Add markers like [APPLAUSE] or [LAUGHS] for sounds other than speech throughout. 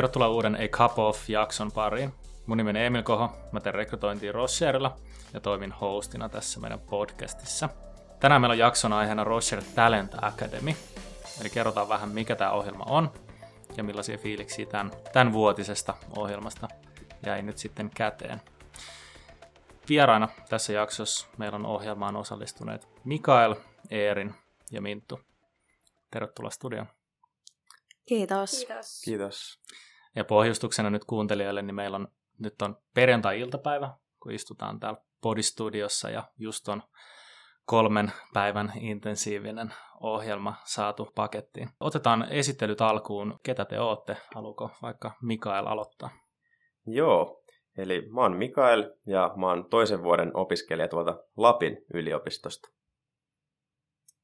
Tervetuloa uuden A Cup of-jakson pariin. Mun nimi on Emil Koho, mä teen rekrytointia Rocherilla ja toimin hostina tässä meidän podcastissa. Tänään meillä on jakson aiheena Rocher Talent Academy, eli kerrotaan vähän mikä tämä ohjelma on ja millaisia fiiliksiä tämän, tämän vuotisesta ohjelmasta jäi nyt sitten käteen. Vieraina tässä jaksossa meillä on ohjelmaan osallistuneet Mikael, Eerin ja Minttu. Tervetuloa studioon. Kiitos. Kiitos. Kiitos. Ja pohjustuksena nyt kuuntelijoille, niin meillä on nyt on perjantai-iltapäivä, kun istutaan täällä Podistudiossa ja just on kolmen päivän intensiivinen ohjelma saatu pakettiin. Otetaan esittelyt alkuun. Ketä te ootte? Haluuko vaikka Mikael aloittaa? Joo, eli mä oon Mikael ja mä oon toisen vuoden opiskelija tuolta Lapin yliopistosta.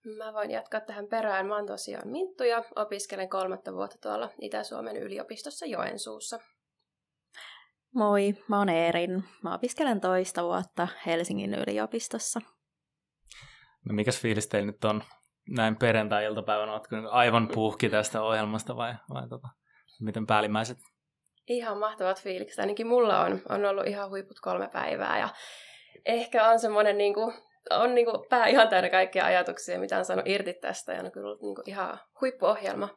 Mä voin jatkaa tähän perään. Mä oon tosiaan Minttu ja opiskelen kolmatta vuotta tuolla Itä-Suomen yliopistossa Joensuussa. Moi, mä oon Eerin. Mä opiskelen toista vuotta Helsingin yliopistossa. No mikäs fiilis teillä nyt on näin perjantai-iltapäivänä? Oletko aivan puhki tästä ohjelmasta vai, vai tota, miten päällimmäiset? Ihan mahtavat fiilikset. Ainakin mulla on, on ollut ihan huiput kolme päivää ja ehkä on semmoinen niin kuin, on niin kuin pää ihan täynnä kaikkia ajatuksia, mitä on saanut irti tästä ja on kyllä niin kuin ihan huippuohjelma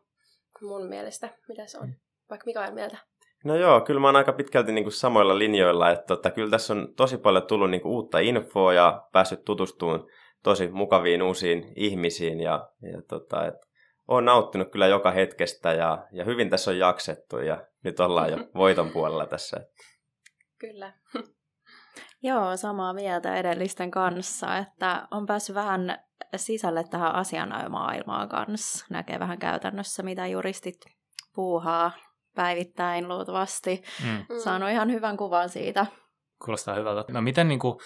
mun mielestä. Mitä se on? Vaikka Mikael mieltä? No joo, kyllä mä oon aika pitkälti niin kuin samoilla linjoilla, että tota, kyllä tässä on tosi paljon tullut niin kuin uutta infoa ja päässyt tutustumaan tosi mukaviin uusiin ihmisiin ja, ja tota, et, oon nauttinut kyllä joka hetkestä ja, ja hyvin tässä on jaksettu ja nyt ollaan jo [LAUGHS] voiton puolella tässä. Kyllä. Joo, samaa mieltä edellisten kanssa, että on päässyt vähän sisälle tähän asianajomaailmaan kanssa. Näkee vähän käytännössä, mitä juristit puuhaa päivittäin luultavasti. Mm. Saanut ihan hyvän kuvan siitä. Kuulostaa hyvältä. No miten niin kuin,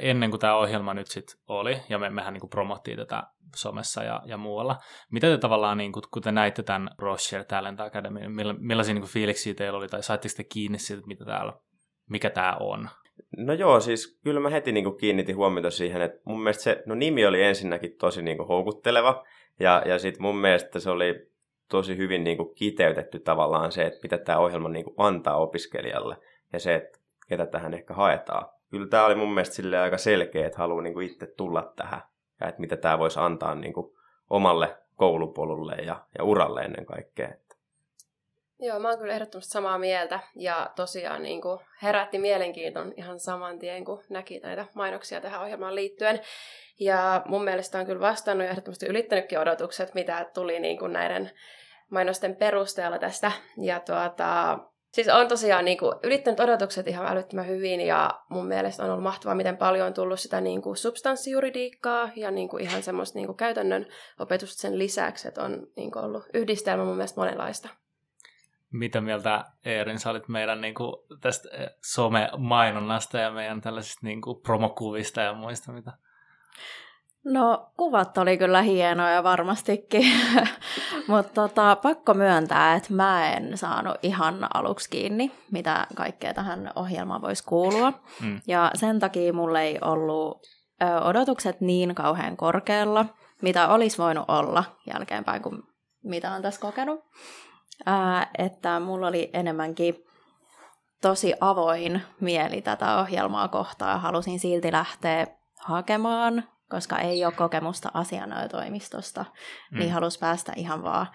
ennen kuin tämä ohjelma nyt sitten oli, ja me, mehän niin kuin promottiin tätä somessa ja, ja muualla, mitä te tavallaan, niin kuin, kun te näitte tämän Rocher Talent Academy, milla, millaisia niin kuin fiiliksiä teillä oli, tai saitteko te kiinni siitä, mitä täällä, mikä tämä on? No joo, siis kyllä mä heti niin kuin kiinnitin huomiota siihen, että mun mielestä se no nimi oli ensinnäkin tosi niin kuin houkutteleva, ja, ja sitten mun mielestä se oli tosi hyvin niin kuin kiteytetty tavallaan se, että mitä tämä ohjelma niin kuin antaa opiskelijalle, ja se, että ketä tähän ehkä haetaan. Kyllä tämä oli mun mielestä sille aika selkeä, että haluaa niin kuin itse tulla tähän, ja että mitä tämä voisi antaa niin kuin omalle koulupolulle ja, ja uralle ennen kaikkea. Joo, mä oon kyllä ehdottomasti samaa mieltä ja tosiaan niin kuin herätti mielenkiinton ihan saman tien, kun näki näitä mainoksia tähän ohjelmaan liittyen. Ja mun mielestä on kyllä vastannut ja ehdottomasti ylittänytkin odotukset, mitä tuli niin kuin näiden mainosten perusteella tästä. Ja tuota, siis on tosiaan niin kuin ylittänyt odotukset ihan älyttömän hyvin ja mun mielestä on ollut mahtavaa, miten paljon on tullut sitä niin kuin substanssijuridiikkaa ja niin kuin ihan semmoista niin kuin käytännön opetusta sen lisäksi, että on niin kuin ollut yhdistelmä mun mielestä monenlaista. Mitä mieltä Eerin, sä olit meidän niin kuin, tästä some-mainonnasta ja meidän tällaisista niin kuin, promokuvista ja muista, mitä? No, kuvat oli kyllä hienoja varmastikin, [LAUGHS] mutta tota, pakko myöntää, että mä en saanut ihan aluksi kiinni, mitä kaikkea tähän ohjelmaan voisi kuulua. Mm. Ja sen takia mulle ei ollut ö, odotukset niin kauhean korkealla, mitä olisi voinut olla jälkeenpäin, kuin mitä on tässä kokenut ää, että mulla oli enemmänkin tosi avoin mieli tätä ohjelmaa kohtaan. Halusin silti lähteä hakemaan, koska ei ole kokemusta asianajotoimistosta, mm. niin halus päästä ihan vaan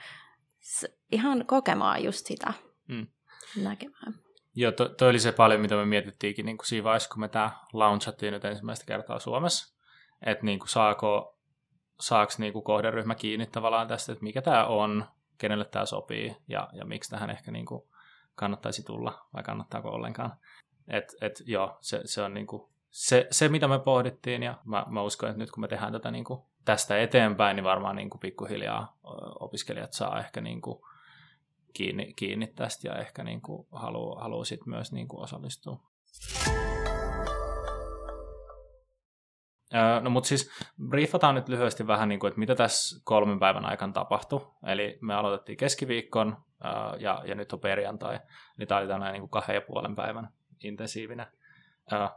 ihan kokemaan just sitä mm. näkemään. Joo, to, toi oli se paljon, mitä me mietittiinkin niin kuin siinä vaiheessa, kun me tämä launchattiin nyt ensimmäistä kertaa Suomessa. Että niin kuin saako, saako niin kuin kohderyhmä kiinni tavallaan tästä, että mikä tämä on, kenelle tämä sopii ja, ja miksi tähän ehkä niin kuin kannattaisi tulla vai kannattaako ollenkaan. Et, et, joo, se, se on niin kuin se, se, mitä me pohdittiin ja mä, mä uskon, että nyt kun me tehdään tätä niin kuin tästä eteenpäin, niin varmaan niin kuin pikkuhiljaa opiskelijat saa ehkä niin kuin kiinni, kiinni tästä ja ehkä niin kuin haluaa, haluaa sit myös niin kuin osallistua. No mutta siis briefataan nyt lyhyesti vähän, niin kuin, että mitä tässä kolmen päivän aikana tapahtui. Eli me aloitettiin keskiviikon ja, ja nyt on perjantai. Eli tämä oli tämmöinen niin kuin kahden ja puolen päivän intensiivinen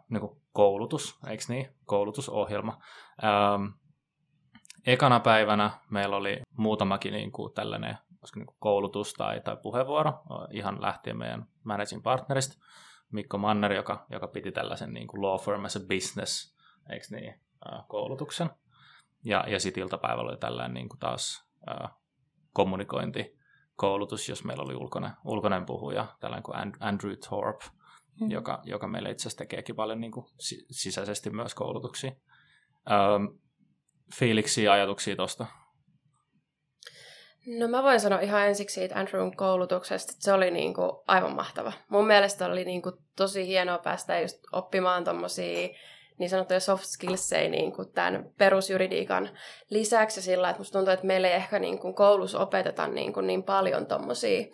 niin kuin koulutus, eikö niin? Koulutusohjelma. ekana päivänä meillä oli muutamakin niin kuin tällainen niin kuin koulutus tai, tai puheenvuoro, ihan lähtien meidän managing partnerista, Mikko Manner, joka, joka piti tällaisen niin kuin law firm as a business, eikö niin, koulutuksen. Ja, ja sitten iltapäivällä oli tällainen niin kuin taas ää, kommunikointikoulutus, jos meillä oli ulkoinen, ulkoinen puhuja, tällainen kuin Andrew Thorpe, mm. joka, joka meille itse asiassa tekeekin paljon niin kuin sisäisesti myös koulutuksia. Ähm, fiiliksiä, ajatuksia tuosta? No mä voin sanoa ihan ensiksi siitä Andrewn koulutuksesta, että se oli niin kuin aivan mahtava. Mun mielestä oli niin kuin tosi hienoa päästä just oppimaan tommosia niin sanottuja soft skillsseja niin kuin tämän perusjuridiikan lisäksi sillä, että musta tuntuu, että meillä ei ehkä niin kuin koulussa opeteta niin, kuin niin paljon tommosia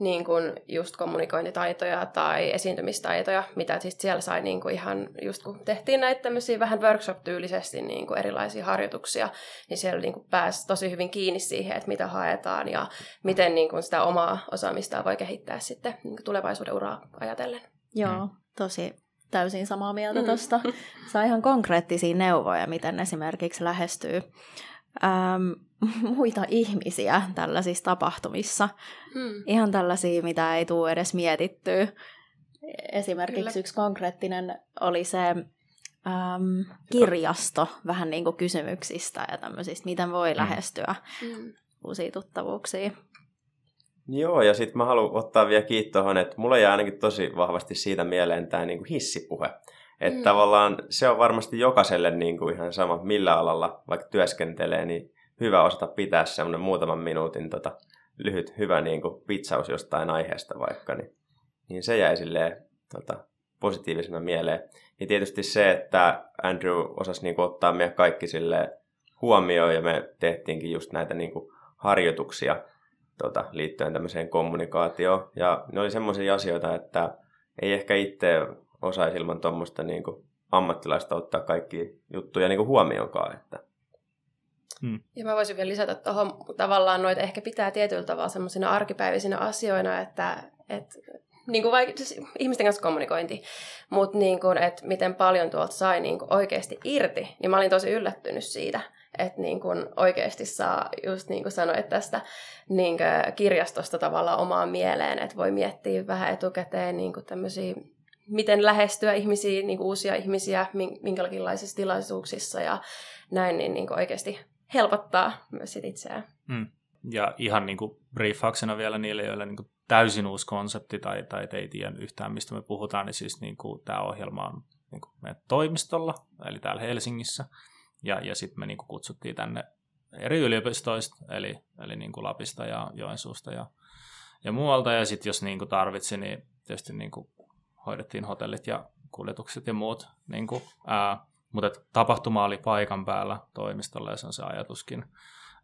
niin kuin just kommunikointitaitoja tai esiintymistaitoja, mitä siis siellä sai niin kuin ihan just kun tehtiin näitä tämmöisiä vähän workshop-tyylisesti niin kuin erilaisia harjoituksia, niin siellä niin kuin pääsi tosi hyvin kiinni siihen, että mitä haetaan ja miten niin kuin sitä omaa osaamista voi kehittää sitten niin kuin tulevaisuuden uraa ajatellen. Joo, tosi täysin samaa mieltä mm. tuosta. Saa ihan konkreettisia neuvoja, miten esimerkiksi lähestyy äm, [LAUGHS] muita ihmisiä tällaisissa tapahtumissa. Mm. Ihan tällaisia, mitä ei tule edes mietittyä. Esimerkiksi Kyllä. yksi konkreettinen oli se äm, kirjasto vähän niin kuin kysymyksistä ja tämmöisistä, miten voi mm. lähestyä mm. uusia tuttavuuksia. Joo, ja sitten mä haluan ottaa vielä kiittoon, että mulla jää ainakin tosi vahvasti siitä mieleen tämä niinku hissipuhe. Että mm. tavallaan se on varmasti jokaiselle niinku ihan sama, millä alalla vaikka työskentelee, niin hyvä osata pitää semmoinen muutaman minuutin tota, lyhyt hyvä niinku pitsaus jostain aiheesta vaikka, niin, niin se jäi silleen tota, positiivisena mieleen. Ja tietysti se, että Andrew osasi niinku ottaa meidät kaikki sille huomioon ja me tehtiinkin just näitä niinku harjoituksia, tota, liittyen tämmöiseen kommunikaatioon. Ja ne oli semmoisia asioita, että ei ehkä itse osaisi ilman tuommoista niin ammattilaista ottaa kaikki juttuja niin huomioonkaan. Että. Hmm. Ja mä voisin vielä lisätä tuohon tavallaan noita ehkä pitää tietyllä tavalla semmoisina arkipäivisinä asioina, että, että niin kuin vaikka, siis ihmisten kanssa kommunikointi, mutta niin kuin, että miten paljon tuolta sai niin kuin oikeasti irti, niin mä olin tosi yllättynyt siitä, että niin kuin oikeasti saa, just niin kuin sanoit tästä niin kirjastosta tavallaan omaan mieleen, että voi miettiä vähän etukäteen niin tämmöisiä miten lähestyä ihmisiä, niin kuin uusia ihmisiä, minkälaisissa tilaisuuksissa ja näin, niin, niin kuin oikeasti helpottaa myös sit itseään. Mm. Ja ihan niin kuin briefauksena vielä niille, joille niin kuin täysin uusi konsepti tai, tai ei tiedä yhtään, mistä me puhutaan, niin siis niin kuin tämä ohjelma on niin kuin meidän toimistolla, eli täällä Helsingissä. Ja, ja sitten me niin kuin kutsuttiin tänne eri yliopistoista, eli, eli niin kuin Lapista ja Joensuusta ja, ja muualta. Ja sitten jos niin kuin tarvitsi, niin tietysti niin kuin hoidettiin hotellit ja kuljetukset ja muut. Niin kuin, ää, mutta tapahtuma oli paikan päällä toimistolla ja se on se ajatuskin.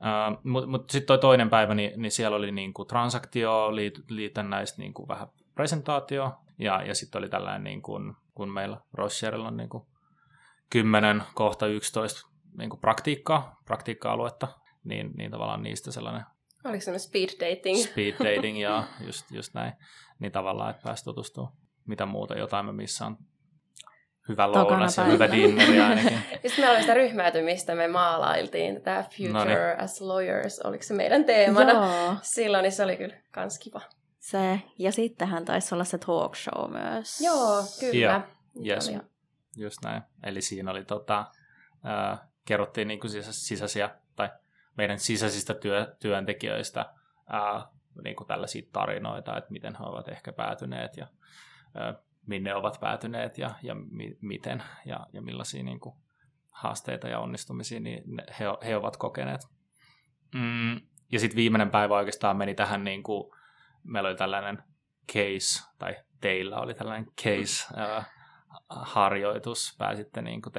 Uh, mutta mut sitten toi toinen päivä, niin, niin siellä oli niinku transaktio, liit, liitännäistä niinku vähän presentaatio, ja, ja sitten oli tällainen, niinku, kun meillä Rocherilla on niinku 10, kohta 11 niinku praktiikkaa, praktiikka-aluetta, niin, niin tavallaan niistä sellainen... Oliko se speed dating? Speed dating, [LAUGHS] ja just, just näin. Niin tavallaan, että pääsi tutustumaan mitä muuta, jotain mä missään hyvä lounas ja hyvä dinneri ainakin. [LAUGHS] Sitten meillä oli sitä ryhmäytymistä, me maalailtiin tämä Future Noniin. as Lawyers, oliko se meidän teemana Joo. silloin, niin se oli kyllä kans kiva. Se, ja sittenhän taisi olla se talk show myös. Joo, kyllä. Joo, yes. Just näin. Eli siinä oli tota, äh, kerrottiin niin kuin sisäisiä, tai meidän sisäisistä työ, työntekijöistä äh, niin kuin tällaisia tarinoita, että miten he ovat ehkä päätyneet ja äh, minne ovat päätyneet ja, ja mi, miten ja, ja millaisia niin kuin, haasteita ja onnistumisia niin he, he ovat kokeneet. Mm, ja sitten viimeinen päivä oikeastaan meni tähän, niin kuin, meillä oli tällainen case, tai teillä oli tällainen case-harjoitus, pääsitte niin kuin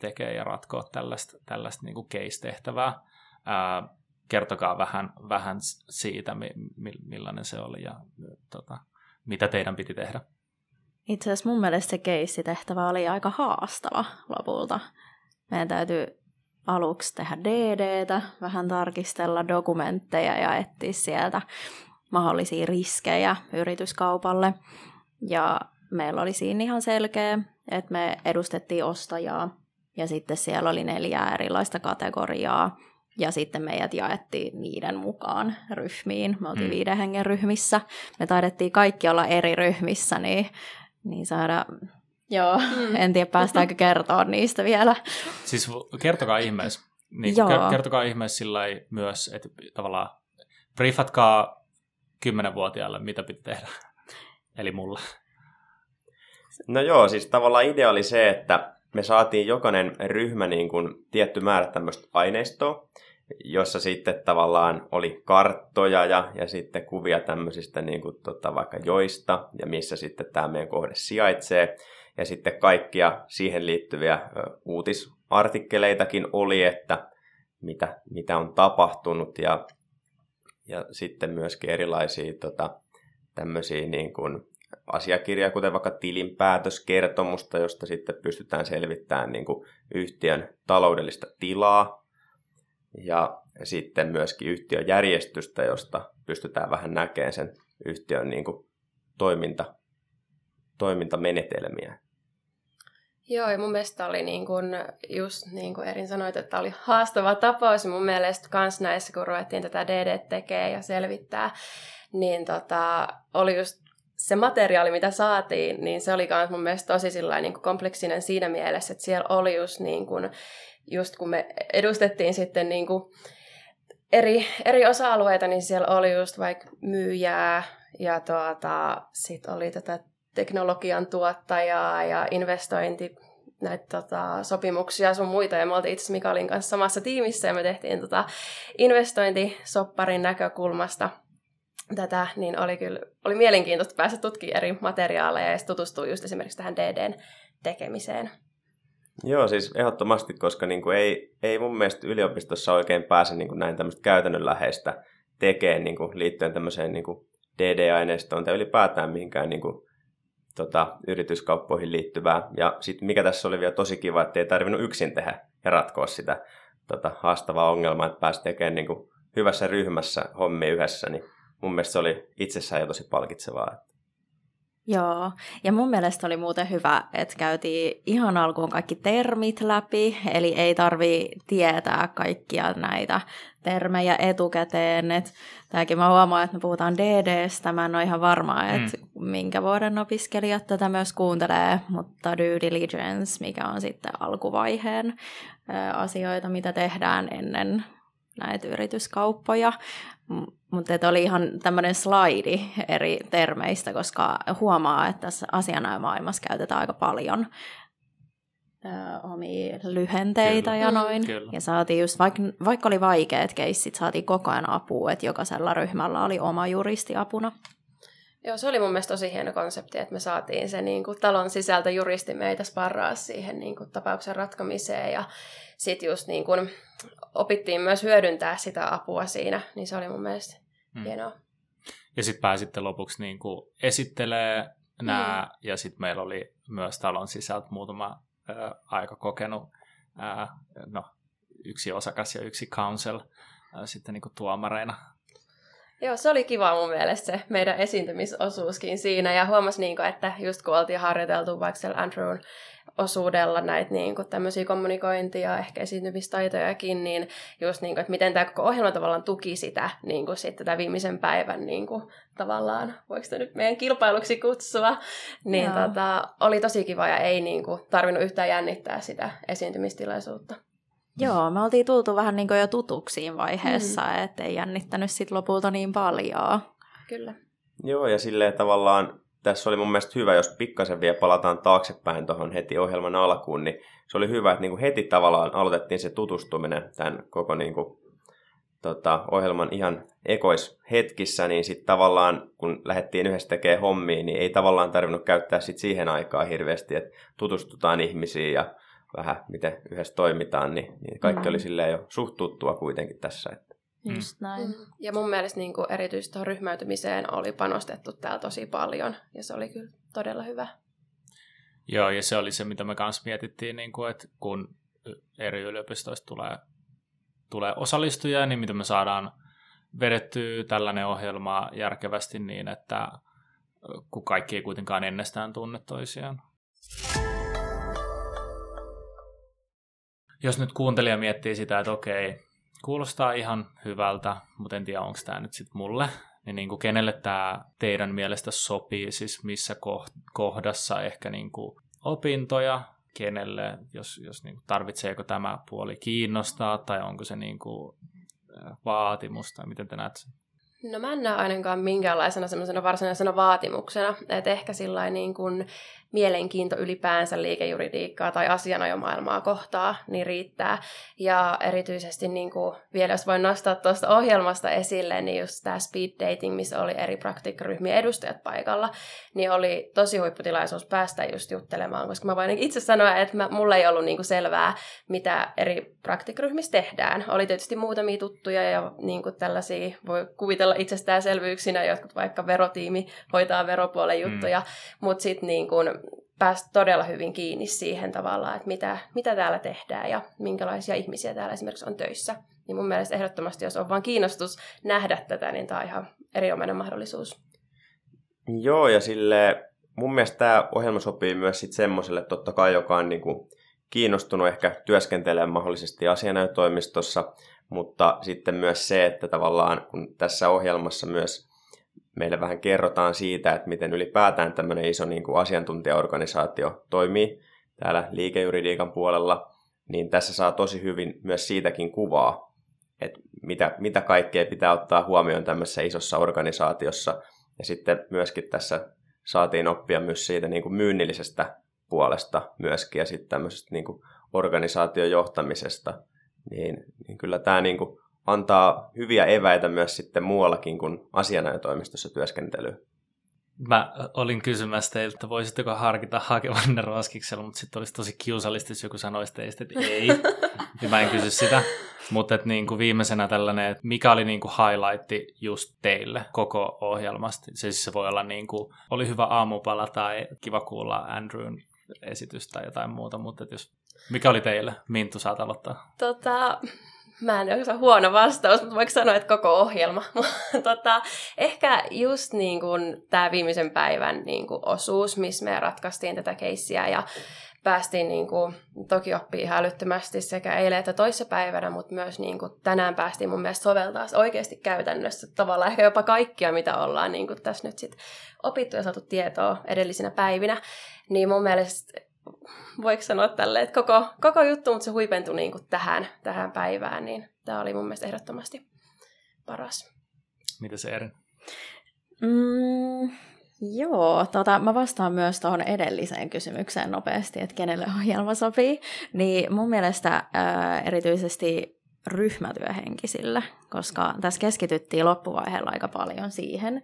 tekee, ja ratkoa tällaista, tällaista niin case-tehtävää. Ää, kertokaa vähän, vähän siitä, mi, millainen se oli ja tota, mitä teidän piti tehdä. Itse asiassa mun mielestä se keissitehtävä oli aika haastava lopulta. Meidän täytyy aluksi tehdä DDtä, vähän tarkistella dokumentteja ja etsiä sieltä mahdollisia riskejä yrityskaupalle. Ja meillä oli siinä ihan selkeä, että me edustettiin ostajaa ja sitten siellä oli neljä erilaista kategoriaa Ja sitten meidät jaettiin niiden mukaan ryhmiin. Me oltiin mm. viiden hengen ryhmissä. Me taidettiin kaikki olla eri ryhmissä, niin, niin saada... Joo, mm. en tiedä päästäänkö kertoa niistä vielä. Siis kertokaa ihmeessä. Niin, kertokaa ihmeessä sillä myös, että tavallaan briefatkaa kymmenenvuotiaalle, mitä pitää tehdä. Eli mulla. No joo, siis tavallaan idea oli se, että me saatiin jokainen ryhmä niin kuin tietty määrä tämmöistä aineistoa, jossa sitten tavallaan oli karttoja ja, ja sitten kuvia tämmöisistä niin kuin, tota, vaikka joista ja missä sitten tämä meidän kohde sijaitsee. Ja sitten kaikkia siihen liittyviä uutisartikkeleitakin oli, että mitä, mitä on tapahtunut ja, ja sitten myöskin erilaisia tota, tämmöisiä niin kuin asiakirjaa, kuten vaikka tilinpäätöskertomusta, josta sitten pystytään selvittämään niin kuin yhtiön taloudellista tilaa ja sitten myöskin yhtiön järjestystä, josta pystytään vähän näkemään sen yhtiön niin kuin toiminta, toimintamenetelmiä. Joo, ja mun mielestä oli niin kuin, just niin kuin Erin sanoi, että oli haastava tapaus. Mun mielestä kans näissä, kun ruvettiin tätä DD tekee ja selvittää, niin tota, oli just se materiaali, mitä saatiin, niin se oli myös mun mielestä tosi niin kuin kompleksinen siinä mielessä, että siellä oli just, niin kuin, just kun me edustettiin sitten niin kuin eri, eri osa-alueita, niin siellä oli just vaikka myyjää ja tuota, sitten oli tätä teknologian tuottajaa ja investointi näitä tota, sopimuksia sun muita, ja me oltiin itse Mikalin kanssa samassa tiimissä, ja me tehtiin tota, investointisopparin näkökulmasta tätä, niin oli kyllä oli mielenkiintoista päästä tutkimaan eri materiaaleja ja tutustua just esimerkiksi tähän DDn tekemiseen. Joo, siis ehdottomasti, koska niin kuin ei, ei mun mielestä yliopistossa oikein pääse niin kuin näin tämmöistä käytännönläheistä tekemään niin kuin liittyen tämmöiseen niin kuin DD-aineistoon tai ylipäätään mihinkään niin kuin, tota, yrityskauppoihin liittyvää. Ja sitten mikä tässä oli vielä tosi kiva, että ei tarvinnut yksin tehdä ja ratkoa sitä tota, haastavaa ongelmaa, että pääsi tekemään niin kuin, hyvässä ryhmässä hommia yhdessä, niin mun mielestä se oli itsessään jo tosi palkitsevaa. Joo, ja mun mielestä oli muuten hyvä, että käytiin ihan alkuun kaikki termit läpi, eli ei tarvi tietää kaikkia näitä termejä etukäteen. Et tämäkin mä huomaan, että me puhutaan DDstä, mä en ole ihan varma, että mm. minkä vuoden opiskelijat tätä myös kuuntelee, mutta due diligence, mikä on sitten alkuvaiheen asioita, mitä tehdään ennen näitä yrityskauppoja. Mutta oli ihan tämmöinen slaidi eri termeistä, koska huomaa, että tässä asianajamaailmassa käytetään aika paljon ö, omia lyhenteitä kyllä. ja noin. Kyllä. Ja saatiin just, vaikka, vaikka oli vaikeat keissit, saatiin koko ajan apua, että jokaisella ryhmällä oli oma juristi apuna. Joo, se oli mun mielestä tosi hieno konsepti, että me saatiin se niin kuin, talon sisältä juristi meitä sparraa siihen niin kuin, tapauksen ratkomiseen ja sitten just niin kuin, opittiin myös hyödyntää sitä apua siinä, niin se oli mun mielestä hmm. hienoa. Ja sitten pääsitte lopuksi niin kuin esittelee nämä, hmm. ja sitten meillä oli myös talon sisältä muutama ää, aika kokenut, ää, no, yksi osakas ja yksi council ää, sitten niin kuin tuomareina Joo, se oli kiva mun mielestä se meidän esiintymisosuuskin siinä. Ja huomasi, niin kuin, että just kun oltiin harjoiteltu vaikka siellä Andrewn osuudella näitä niin kuin, tämmöisiä kommunikointia, ehkä esiintymistaitojakin, niin just niin kuin, että miten tämä koko ohjelma tavallaan tuki sitä, niin kuin, sitten tätä viimeisen päivän niin kuin, tavallaan, voiko sitä nyt meidän kilpailuksi kutsua, niin tota, oli tosi kiva ja ei niin kuin, tarvinnut yhtään jännittää sitä esiintymistilaisuutta. Joo, me oltiin tultu vähän niin kuin jo tutuksiin vaiheessa, mm. ettei jännittänyt sit lopulta niin paljon. Kyllä. Joo, ja silleen tavallaan tässä oli mun mielestä hyvä, jos pikkasen vielä palataan taaksepäin tuohon heti ohjelman alkuun, niin se oli hyvä, että niin kuin heti tavallaan aloitettiin se tutustuminen tämän koko niin kuin, tota, ohjelman ihan ekoishetkissä, niin sitten tavallaan kun lähdettiin yhdessä tekemään hommia, niin ei tavallaan tarvinnut käyttää sit siihen aikaa hirveästi, että tutustutaan ihmisiin ja vähän miten yhdessä toimitaan, niin, niin kaikki mm. oli silleen jo suht tuttua kuitenkin tässä. Että. Just näin. Mm. Ja mun mielestä niin kuin erityisesti tuohon ryhmäytymiseen oli panostettu täällä tosi paljon, ja se oli kyllä todella hyvä. Joo, ja se oli se, mitä me kanssa mietittiin, niin kuin, että kun eri yliopistoista tulee, tulee osallistujia, niin miten me saadaan vedettyä tällainen ohjelma järkevästi niin, että kun kaikki ei kuitenkaan ennestään tunne toisiaan. Jos nyt kuuntelija miettii sitä, että okei, kuulostaa ihan hyvältä, mutta en tiedä, onko tämä nyt sitten mulle. Niin, niin kuin kenelle tämä teidän mielestä sopii, siis missä kohdassa ehkä niin kuin opintoja, kenelle, jos, jos niin kuin tarvitseeko tämä puoli kiinnostaa, tai onko se niin kuin vaatimus, tai miten te näette No mä en näe ainakaan minkäänlaisena semmoisena varsinaisena vaatimuksena, että ehkä sillä niin kuin mielenkiinto ylipäänsä liikejuridiikkaa tai asianajomaailmaa kohtaa, niin riittää. Ja erityisesti niin kuin, vielä jos voin nostaa tuosta ohjelmasta esille, niin just tämä speed dating, missä oli eri praktiikkaryhmien edustajat paikalla, niin oli tosi huipputilaisuus päästä just juttelemaan, koska mä voin itse sanoa, että mä, mulla ei ollut niin kuin selvää, mitä eri praktiikkaryhmissä tehdään. Oli tietysti muutamia tuttuja ja niin kuin tällaisia, voi kuvitella itsestäänselvyyksinä, jotkut vaikka verotiimi hoitaa veropuolen juttuja, mm. mutta sitten niin kuin päästä todella hyvin kiinni siihen tavallaan, että mitä, mitä täällä tehdään ja minkälaisia ihmisiä täällä esimerkiksi on töissä. Niin mun mielestä ehdottomasti, jos on vain kiinnostus nähdä tätä, niin tämä on ihan erinomainen mahdollisuus. Joo, ja sille mun mielestä tämä ohjelma sopii myös sitten semmoiselle, totta kai, joka on niin kuin kiinnostunut ehkä työskentelemään mahdollisesti asianajotoimistossa, mutta sitten myös se, että tavallaan kun tässä ohjelmassa myös meille vähän kerrotaan siitä, että miten ylipäätään tämmöinen iso niin kuin asiantuntijaorganisaatio toimii täällä liikejuridiikan puolella, niin tässä saa tosi hyvin myös siitäkin kuvaa, että mitä, mitä kaikkea pitää ottaa huomioon tämmöisessä isossa organisaatiossa. Ja sitten myöskin tässä saatiin oppia myös siitä niin kuin myynnillisestä puolesta myöskin ja sitten tämmöisestä niin kuin organisaation johtamisesta. Niin, niin kyllä tämä niin kuin antaa hyviä eväitä myös sitten muuallakin kuin asianajotoimistossa työskentelyyn. Mä olin kysymässä teiltä, että voisitteko harkita hakevanne roskiksella, mutta sitten olisi tosi kiusallista, jos joku sanoisi teistä, että ei. [LAUGHS] niin mä en kysy sitä. Mutta niin kuin viimeisenä tällainen, että mikä oli niin kuin highlight just teille koko ohjelmasta? Se siis se voi olla niin kuin, oli hyvä aamupala tai kiva kuulla Andrewn esitys tai jotain muuta, mutta jos, mikä oli teille? Mintu, saat aloittaa. Tota, Mä en ole huono vastaus, mutta voiko sanoa, että koko ohjelma. [LAUGHS] tota, ehkä just niin tämä viimeisen päivän niin kuin osuus, missä me ratkaistiin tätä keissiä ja päästiin niin kuin, toki oppii ihan älyttömästi sekä eilen että päivänä, mutta myös niin kuin, tänään päästiin mun mielestä soveltaa oikeasti käytännössä tavallaan ehkä jopa kaikkia, mitä ollaan niin kuin, tässä nyt sit opittu ja saatu tietoa edellisinä päivinä. Niin mun mielestä voiko sanoa tälle, että koko, koko juttu, mutta se huipentui niin kuin tähän, tähän päivään, niin tämä oli mun mielestä ehdottomasti paras. Mitä se Erin? Mm, joo, tota, mä vastaan myös tuohon edelliseen kysymykseen nopeasti, että kenelle ohjelma sopii. Niin mun mielestä ää, erityisesti ryhmätyöhenkisille, koska tässä keskityttiin loppuvaiheella aika paljon siihen.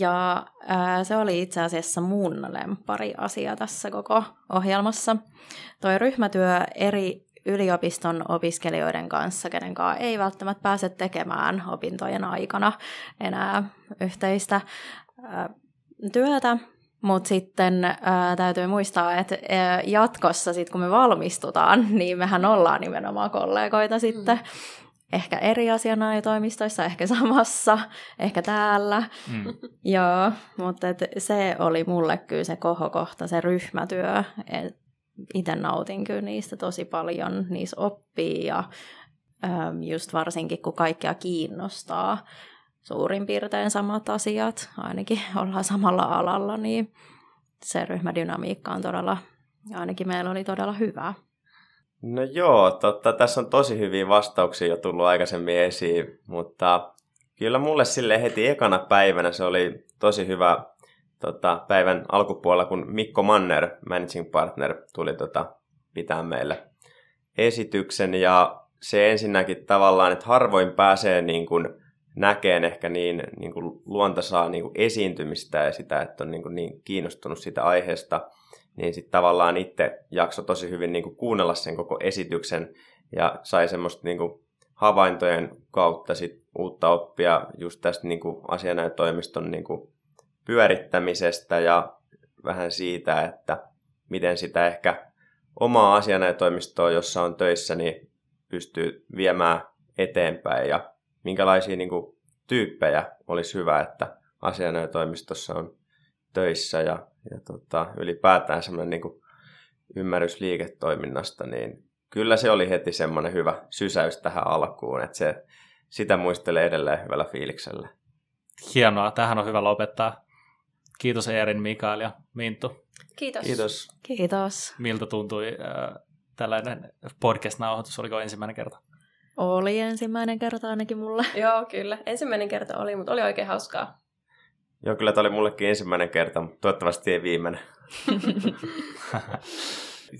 Ja ää, se oli itse asiassa mun lempari asia tässä koko ohjelmassa. Toi ryhmätyö eri yliopiston opiskelijoiden kanssa, kenen kanssa ei välttämättä pääse tekemään opintojen aikana enää yhteistä ää, työtä, mutta sitten ää, täytyy muistaa, että ää, jatkossa, sit kun me valmistutaan, [LAUGHS] niin mehän ollaan nimenomaan kollegoita sitten. Mm. Ehkä eri asianajotoimistoissa, ehkä samassa, [LAUGHS] ehkä täällä. Mm. [LAUGHS] Joo, mutta et se oli mulle kyllä se kohokohta, se ryhmätyö. Itse nautin kyllä niistä tosi paljon, niissä oppii ja äm, just varsinkin kun kaikkea kiinnostaa suurin piirtein samat asiat, ainakin [LAUGHS] ollaan samalla alalla, niin se ryhmädynamiikka on todella, ainakin meillä oli todella hyvä. No joo, totta, tässä on tosi hyviä vastauksia jo tullut aikaisemmin esiin, mutta kyllä mulle sille heti ekana päivänä se oli tosi hyvä tota, päivän alkupuolella, kun Mikko Manner, managing partner, tuli tota, pitää meille esityksen ja se ensinnäkin tavallaan, että harvoin pääsee niin kuin näkeen ehkä niin, niin kuin luontaisaa niin kuin esiintymistä ja sitä, että on niin, kuin niin kiinnostunut siitä aiheesta, niin sitten tavallaan itse jakso tosi hyvin niin kuin kuunnella sen koko esityksen ja sai semmoista niin kuin havaintojen kautta sit uutta oppia just tästä niin kuin asianäytoimiston niin kuin pyörittämisestä ja vähän siitä, että miten sitä ehkä omaa asianäytoimistoa, jossa on töissä, niin pystyy viemään eteenpäin ja minkälaisia niin kuin, tyyppejä olisi hyvä, että asianajotoimistossa on töissä ja, ja tota, ylipäätään semmoinen niin kuin, ymmärrys liiketoiminnasta, niin kyllä se oli heti semmoinen hyvä sysäys tähän alkuun, että se, sitä muistelee edelleen hyvällä fiiliksellä. Hienoa, tähän on hyvä lopettaa. Kiitos Eerin, Mikael ja Minttu. Kiitos. Kiitos. Kiitos. Miltä tuntui äh, tällainen podcast-nauhoitus? Oliko ensimmäinen kerta? Oli ensimmäinen kerta ainakin mulle. [LAUGHS] Joo, kyllä. Ensimmäinen kerta oli, mutta oli oikein hauskaa. Joo, kyllä tämä oli mullekin ensimmäinen kerta, mutta toivottavasti ei viimeinen. [LAUGHS]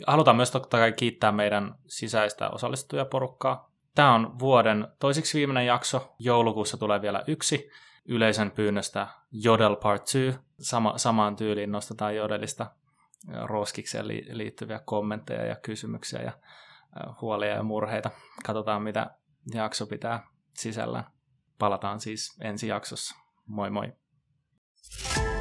Halutaan myös totta kai kiittää meidän sisäistä osallistujaporukkaa. Tämä on vuoden toisiksi viimeinen jakso. Joulukuussa tulee vielä yksi yleisön pyynnöstä Jodel Part 2. Sama, samaan tyyliin nostetaan Jodelista roskikseen liittyviä kommentteja ja kysymyksiä ja huolia ja murheita. Katsotaan, mitä jakso pitää sisällä. Palataan siis ensi jaksossa. Moi moi! thank you